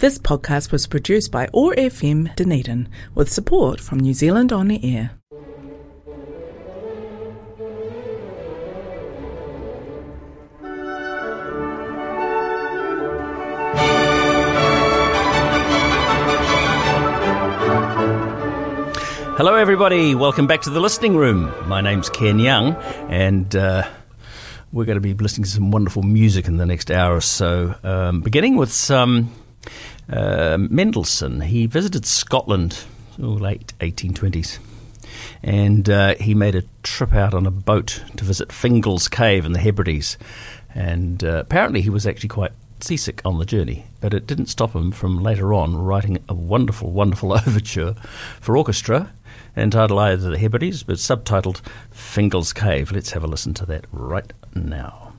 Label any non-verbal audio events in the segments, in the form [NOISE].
This podcast was produced by OAR FM Dunedin with support from New Zealand On the Air. Hello, everybody. Welcome back to the listening room. My name's Ken Young, and uh, we're going to be listening to some wonderful music in the next hour or so. Um, beginning with some uh, Mendelssohn. He visited Scotland, oh, late 1820s, and uh, he made a trip out on a boat to visit Fingal's Cave in the Hebrides. And uh, apparently, he was actually quite seasick on the journey, but it didn't stop him from later on writing a wonderful, wonderful [LAUGHS] overture for orchestra entitled either The Hebrides, but subtitled Fingal's Cave. Let's have a listen to that right now.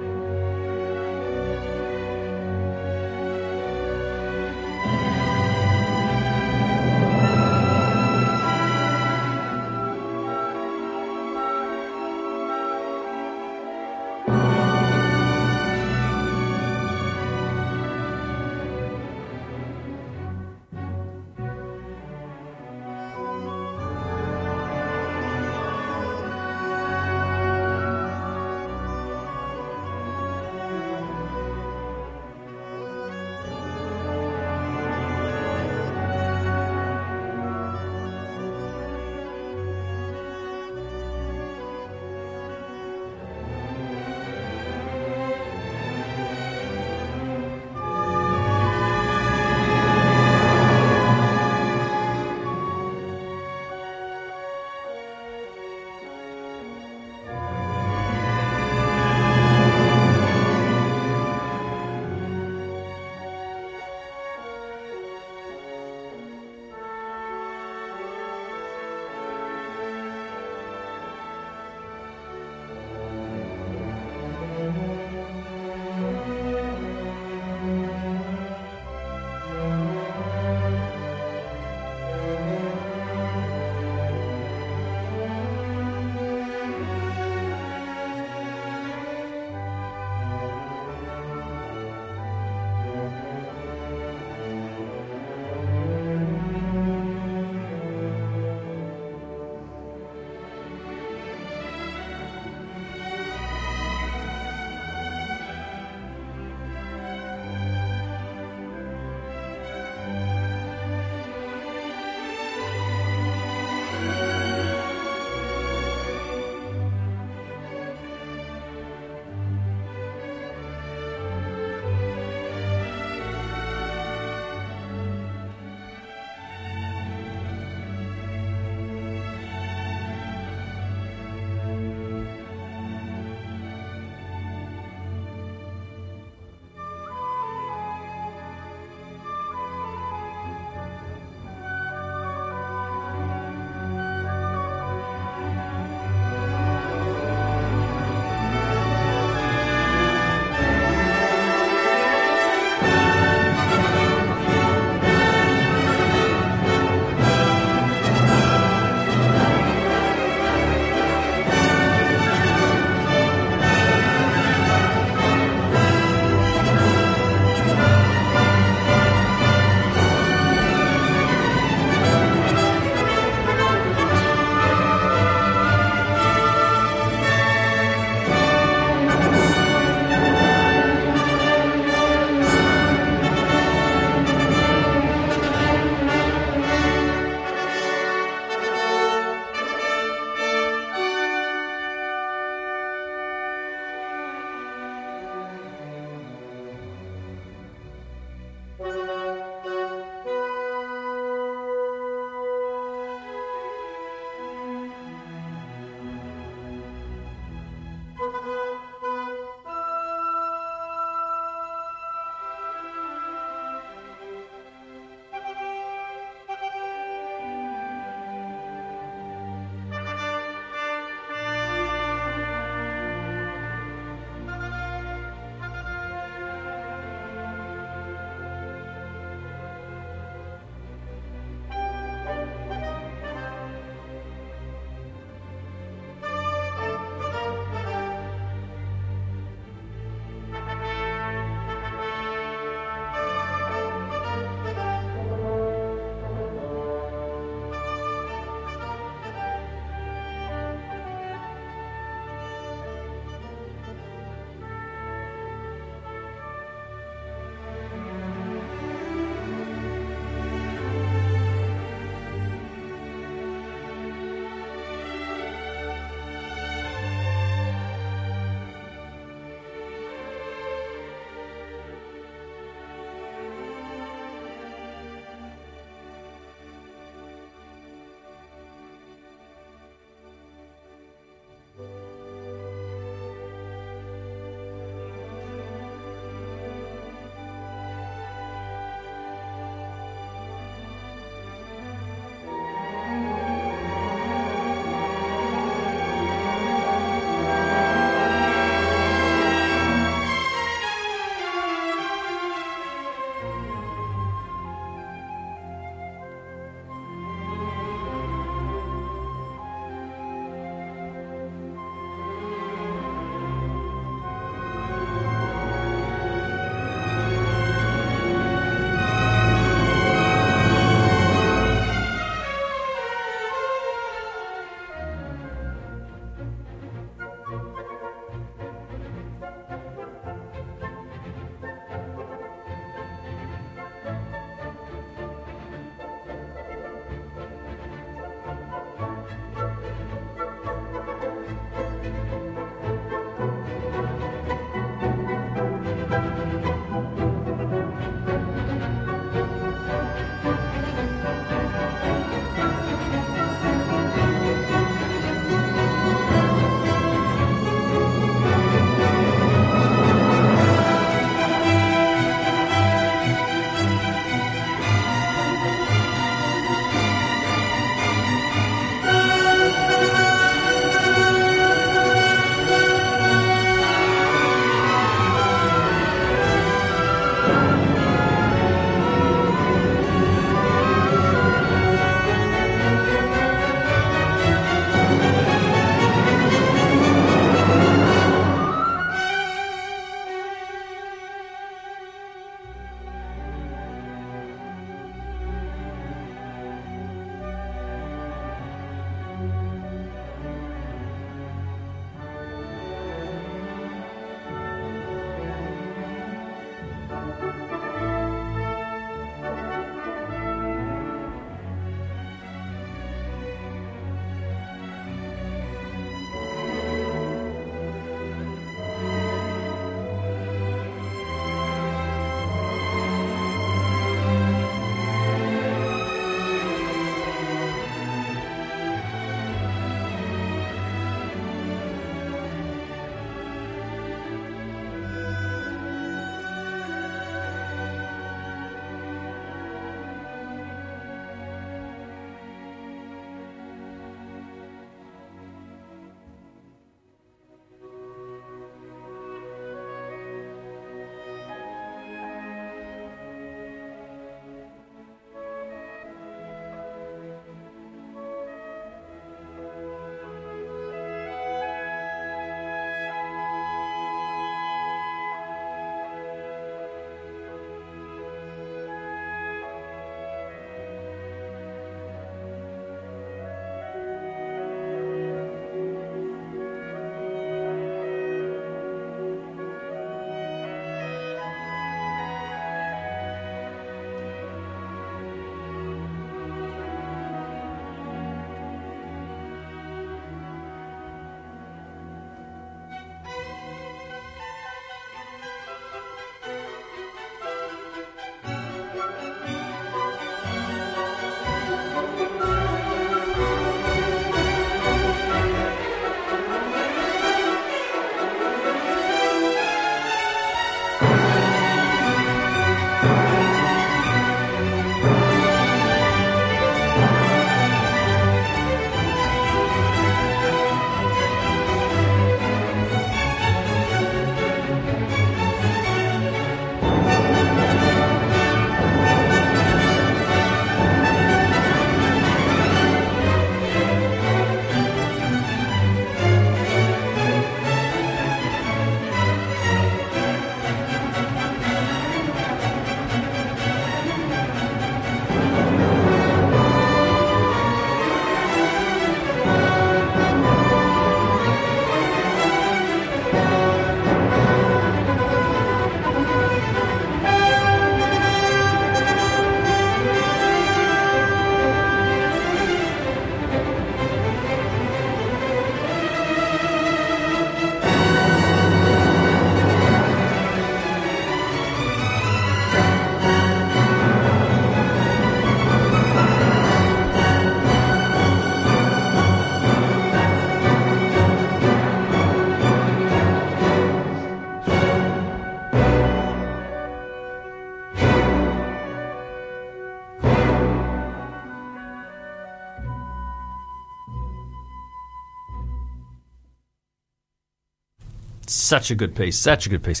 Such a good piece, such a good piece.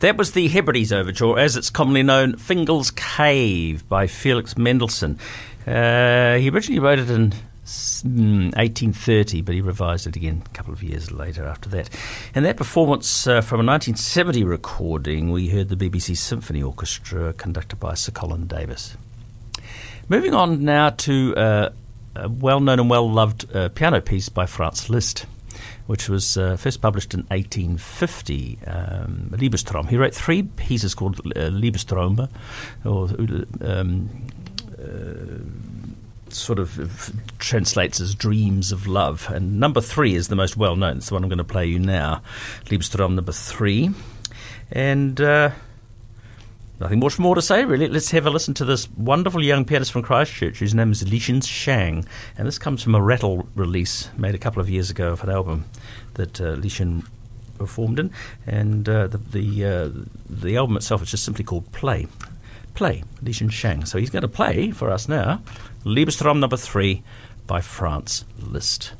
That was the Hebrides Overture, as it's commonly known, Fingal's Cave by Felix Mendelssohn. Uh, he originally wrote it in 1830, but he revised it again a couple of years later after that. And that performance uh, from a 1970 recording, we heard the BBC Symphony Orchestra conducted by Sir Colin Davis. Moving on now to uh, a well known and well loved uh, piano piece by Franz Liszt which was uh, first published in 1850, um, Liebestraum. He wrote three pieces called uh, or um, uh, sort of f- translates as dreams of love. And number three is the most well known. It's the one I'm going to play you now, Liebestraum number three. And uh, Nothing much more to say, really. Let's have a listen to this wonderful young pianist from Christchurch whose name is Lixin Zhang. And this comes from a Rattle release made a couple of years ago of an album that uh, performed in. And uh, the, the, uh, the album itself is just simply called Play. Play, Lixin Zhang. So he's going to play for us now Liebestraum number three by Franz Liszt.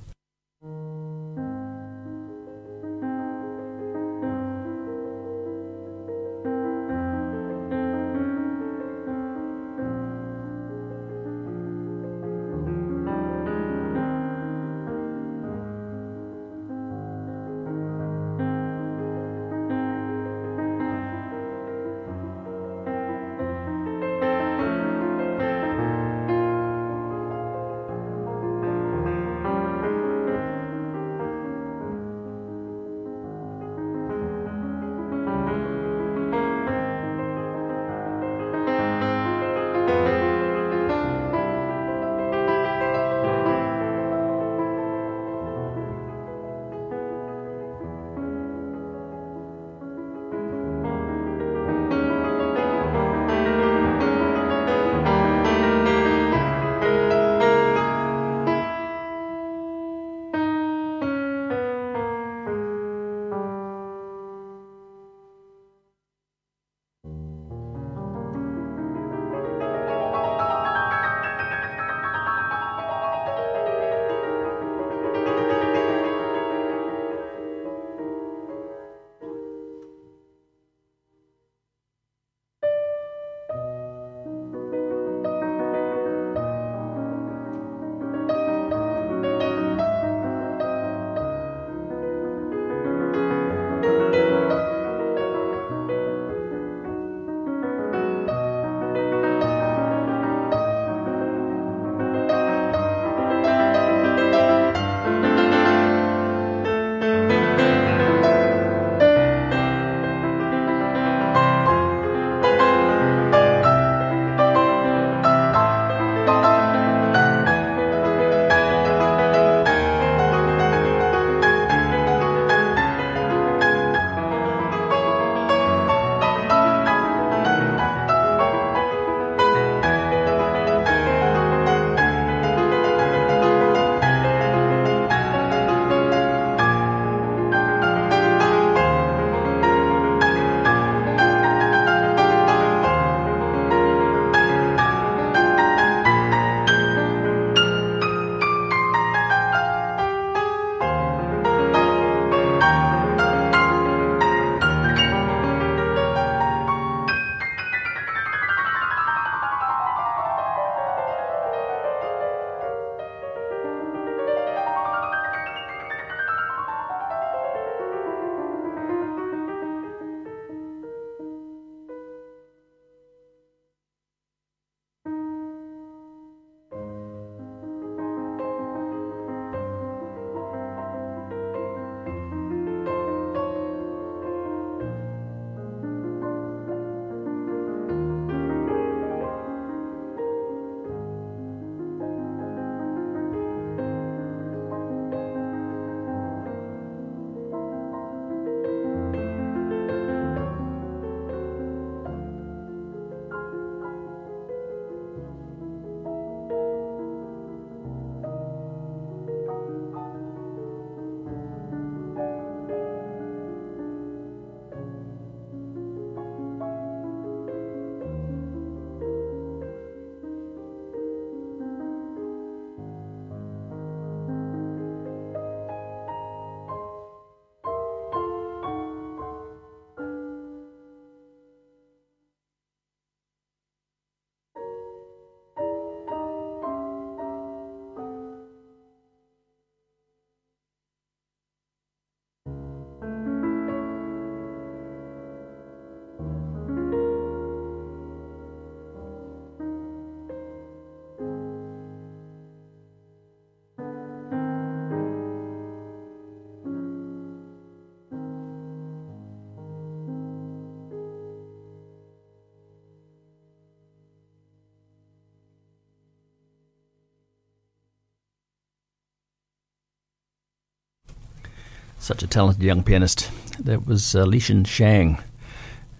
Such a talented young pianist. That was uh, Zhang,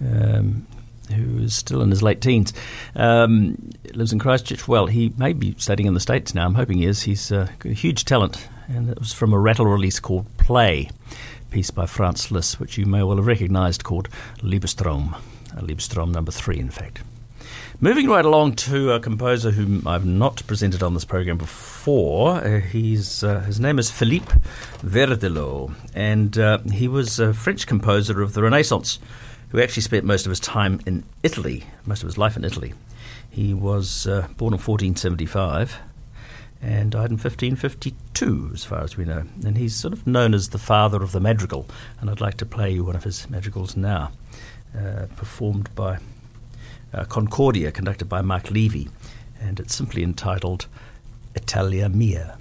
um, who is still in his late teens. Um, lives in Christchurch. Well, he may be studying in the States now. I'm hoping he is. He's uh, a huge talent. And it was from a rattle release called Play, piece by Franz Liszt, which you may well have recognized called Liebestraum. Uh, Liebestraum number three, in fact. Moving right along to a composer whom I've not presented on this program before. Uh, he's, uh, his name is Philippe Verdelot, and uh, he was a French composer of the Renaissance who actually spent most of his time in Italy, most of his life in Italy. He was uh, born in 1475 and died in 1552, as far as we know. And he's sort of known as the father of the madrigal, and I'd like to play you one of his madrigals now, uh, performed by uh, Concordia, conducted by Mark Levy, and it's simply entitled Italia Mia.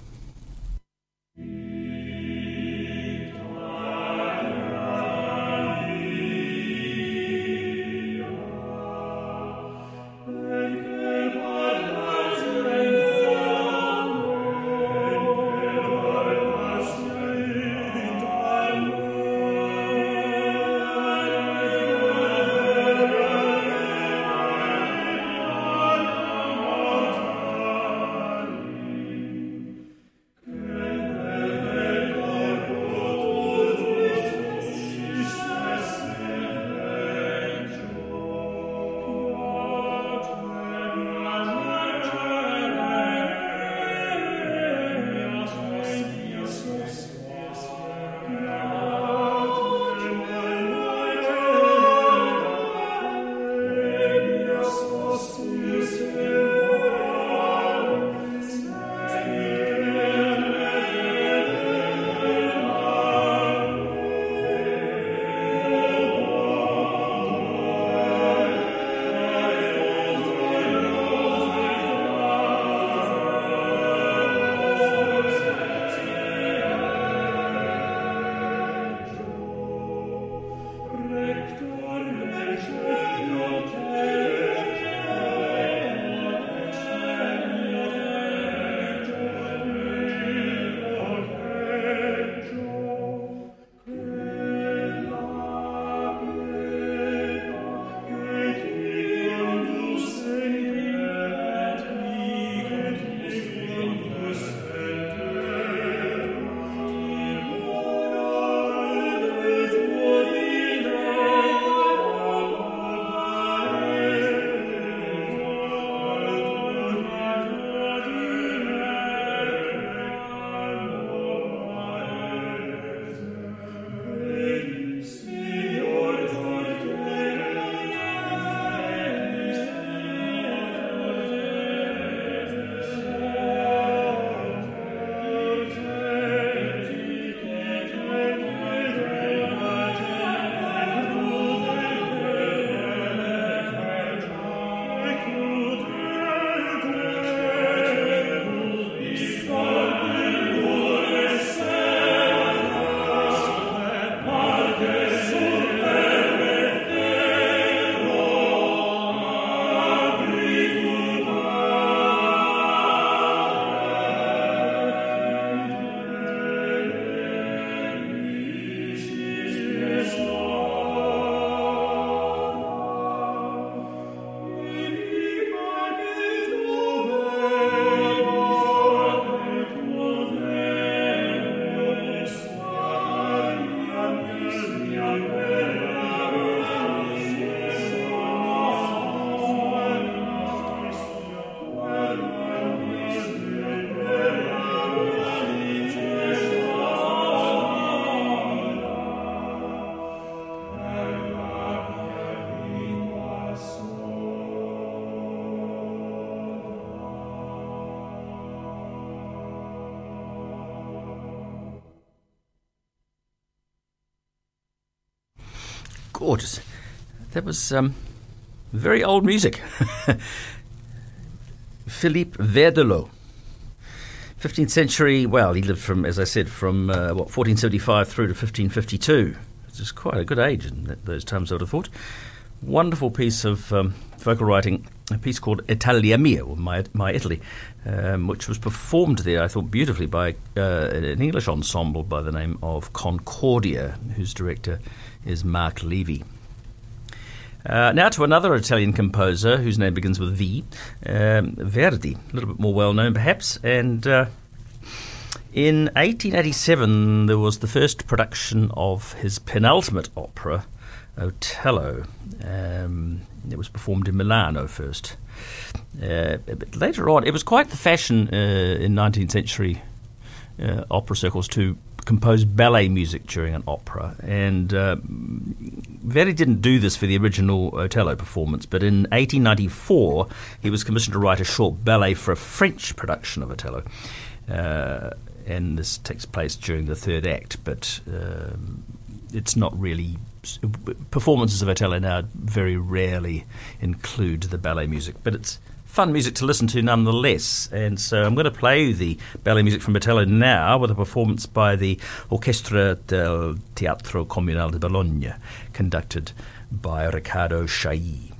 Gorgeous. That was um, very old music. [LAUGHS] Philippe Verdelot. 15th century, well, he lived from, as I said, from uh, what 1475 through to 1552. Which is quite a good age in those times, I would have thought. wonderful piece of um, vocal writing, a piece called Italia Mia, or My, My Italy, um, which was performed there, I thought, beautifully by uh, an English ensemble by the name of Concordia, whose director is Mark Levy. Uh, now to another Italian composer whose name begins with V, um, Verdi, a little bit more well known perhaps. And uh, in 1887, there was the first production of his penultimate opera, Otello. Um, it was performed in Milano first. Uh, but later on, it was quite the fashion uh, in 19th century uh, opera circles to compose ballet music during an opera. And uh, Verdi didn't do this for the original Otello performance, but in 1894 he was commissioned to write a short ballet for a French production of Otello. Uh, and this takes place during the third act, but um, it's not really. Performances of Otello now very rarely include the ballet music, but it's fun music to listen to nonetheless. And so I'm going to play the ballet music from Otello now with a performance by the Orchestra del Teatro Comunale di Bologna, conducted by Riccardo Chailly.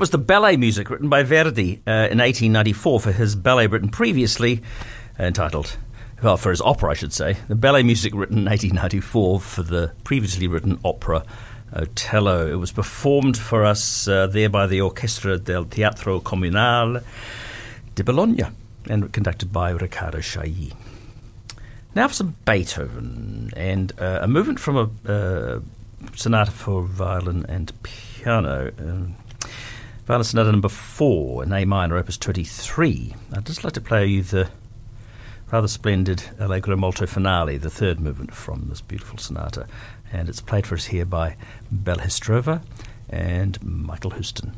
Was the ballet music written by Verdi uh, in 1894 for his ballet written previously, entitled, well, for his opera, I should say. The ballet music written in 1894 for the previously written opera Otello. It was performed for us uh, there by the Orchestra del Teatro Comunale di Bologna and conducted by Riccardo Chailly. Now for some Beethoven and uh, a movement from a uh, sonata for violin and piano. Um, violin sonata number four in A minor, opus 23. I'd just like to play you the rather splendid Allegro molto finale, the third movement from this beautiful sonata. And it's played for us here by Bella Hristova and Michael Houstoun.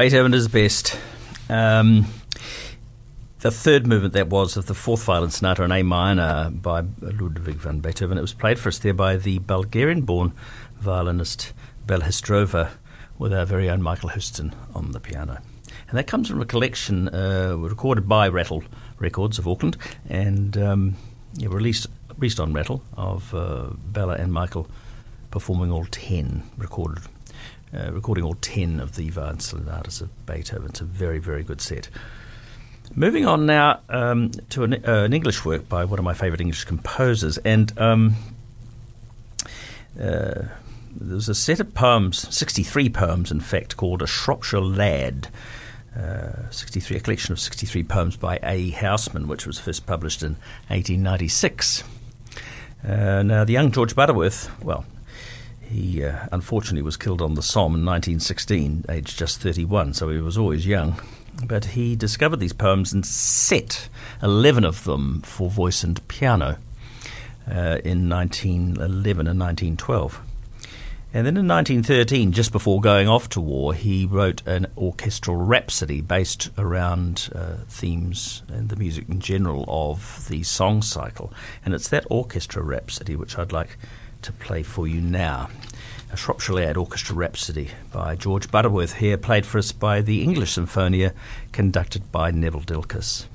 Beethoven is best. Um, the third movement that was of the fourth violin sonata in A minor by Ludwig van Beethoven. It was played for us there by the Bulgarian-born violinist Bella Hristova with our very own Michael Houstoun on the piano. And that comes from a collection uh, recorded by Rattle Records of Auckland and um, yeah, released, released on Rattle of uh, Bella and Michael performing all 10 recorded uh, recording all 10 of the violin sonatas of Beethoven. It's a very, very good set. Moving on now um, to an, uh, an, English work by one of my favourite English composers, and um, uh, there's a set of poems, 63 poems in fact, called A Shropshire Lad. Uh, 63, a collection of 63 poems by A. Housman, which was first published in 1896. Uh, now, the young George Butterworth, well, he uh, unfortunately was killed on the Somme in 1916, aged just 31, so he was always young. But he discovered these poems and set 11 of them for voice and piano uh, in 1911 and 1912. And then in 1913, just before going off to war, he wrote an orchestral rhapsody based around uh, themes and the music in general of the song cycle. And it's that orchestra rhapsody which I'd like to play for you now. A Shropshire Lad Orchestra Rhapsody by George Butterworth, here played for us by the English Symphonia, conducted by Neville Dilkes.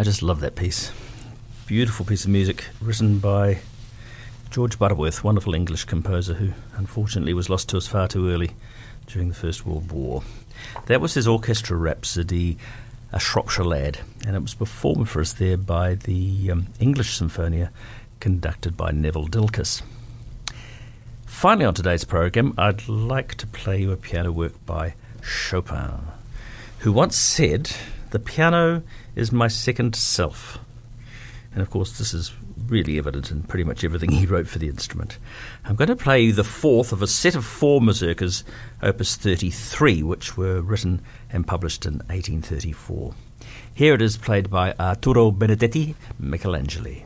I just love that piece. Beautiful piece of music written by George Butterworth, wonderful English composer who unfortunately was lost to us far too early during the First World War. That was his orchestra rhapsody, A Shropshire Lad, and it was performed for us there by the um, English Symphonia conducted by Neville Dilkes. Finally, on today's program, I'd like to play you a piano work by Chopin, who once said, The piano is my second self. And of course, this is really evident in pretty much everything [LAUGHS] he wrote for the instrument. I'm going to play the fourth of a set of four mazurkas, opus 33, which were written and published in 1834. Here it is played by Arturo Benedetti Michelangeli.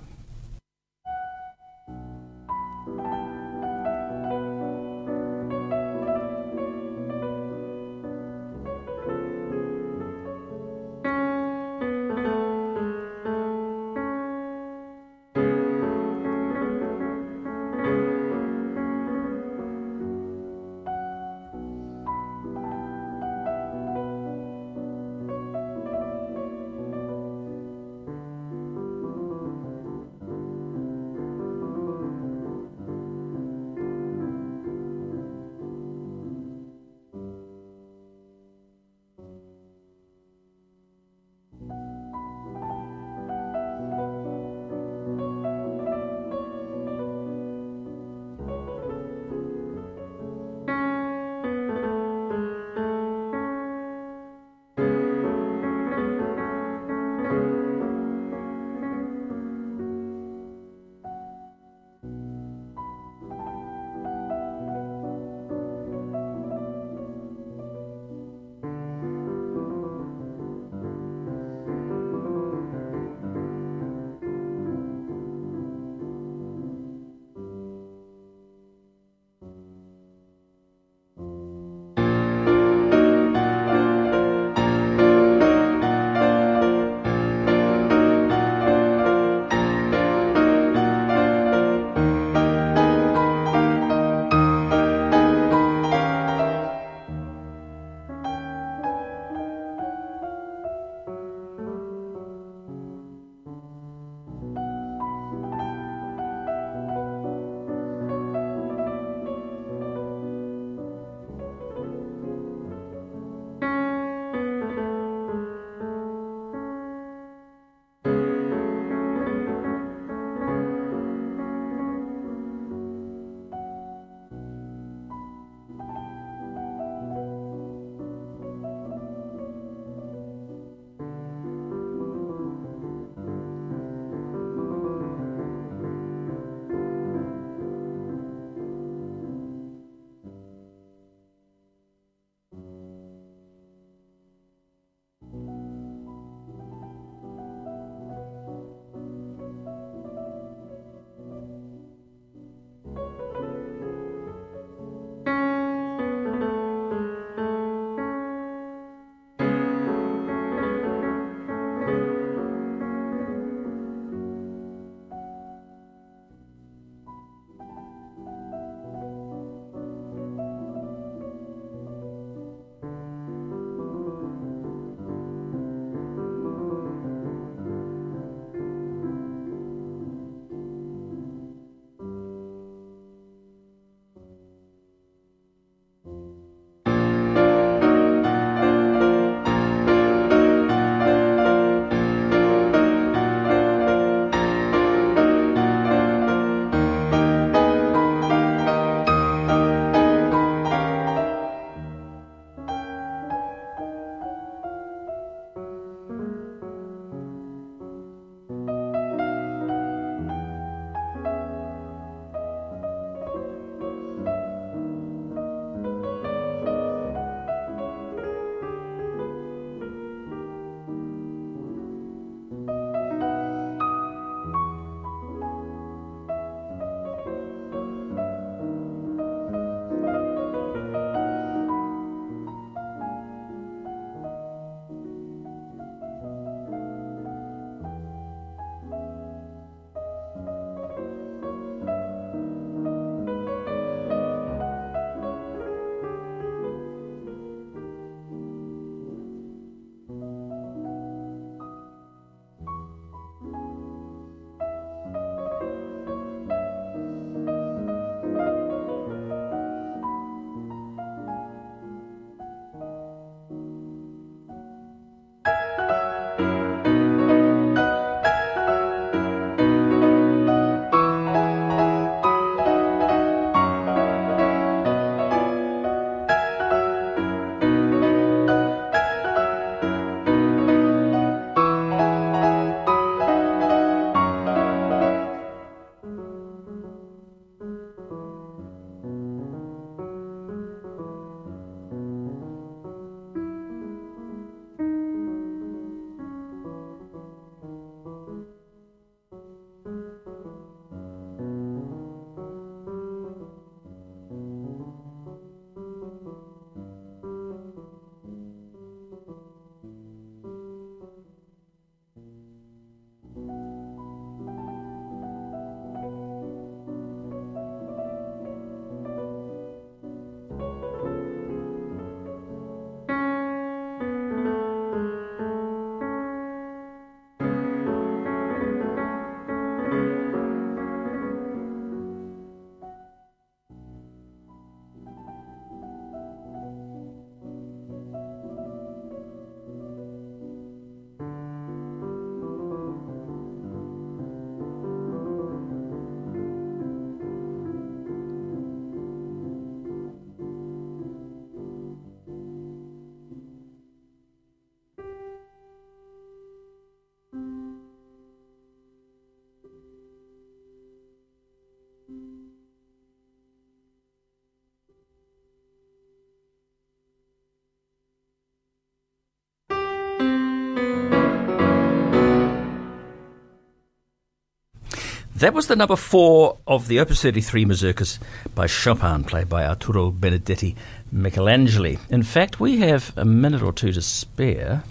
That was the number four of the Opus 33 Mazurkas by Chopin, played by Arturo Benedetti Michelangeli. In fact, we have a minute or two to spare,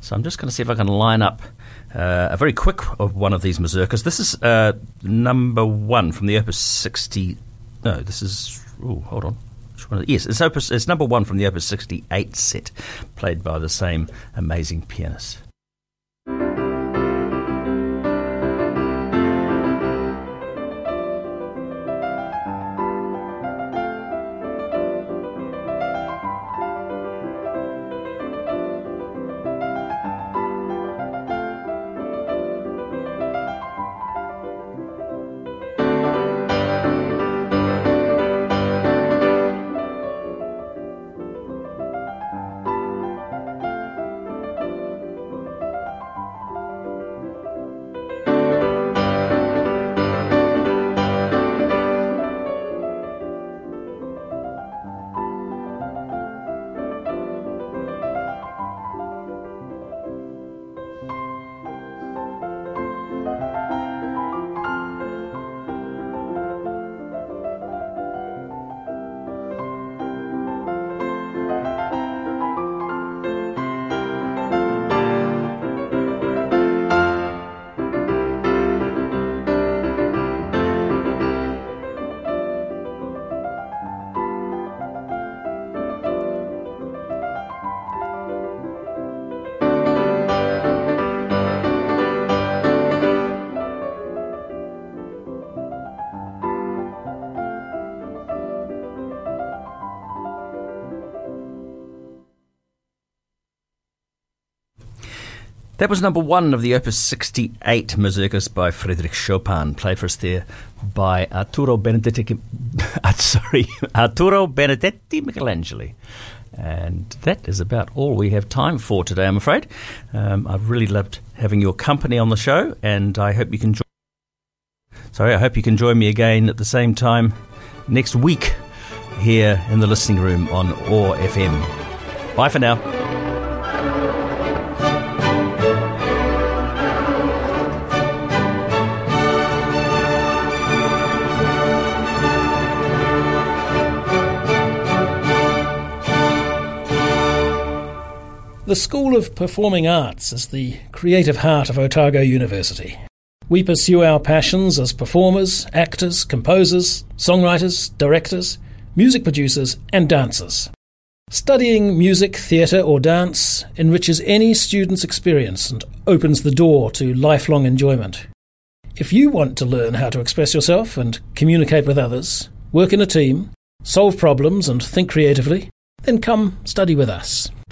so I'm just going to see if I can line up uh, a very quick of one of these mazurkas. This is uh, number one from the Opus 60. No, this is. Oh, hold on. Yes, it's, opus, it's number one from the Opus 68 set, played by the same amazing pianist. That was number one of the Opus 68 Mazurkas by Frédéric Chopin, played for us there by Arturo Benedetti, [LAUGHS] uh, sorry, [LAUGHS] Arturo Benedetti Michelangeli. And that is about all we have time for today, I'm afraid. Um, I've really loved having your company on the show, and I hope you can join. Sorry, I hope you can join me again at the same time next week here in the listening room on OAR FM. Bye for now. The School of Performing Arts is the creative heart of Otago University. We pursue our passions as performers, actors, composers, songwriters, directors, music producers, and dancers. Studying music, theatre, or dance enriches any student's experience and opens the door to lifelong enjoyment. If you want to learn how to express yourself and communicate with others, work in a team, solve problems, and think creatively, then come study with us.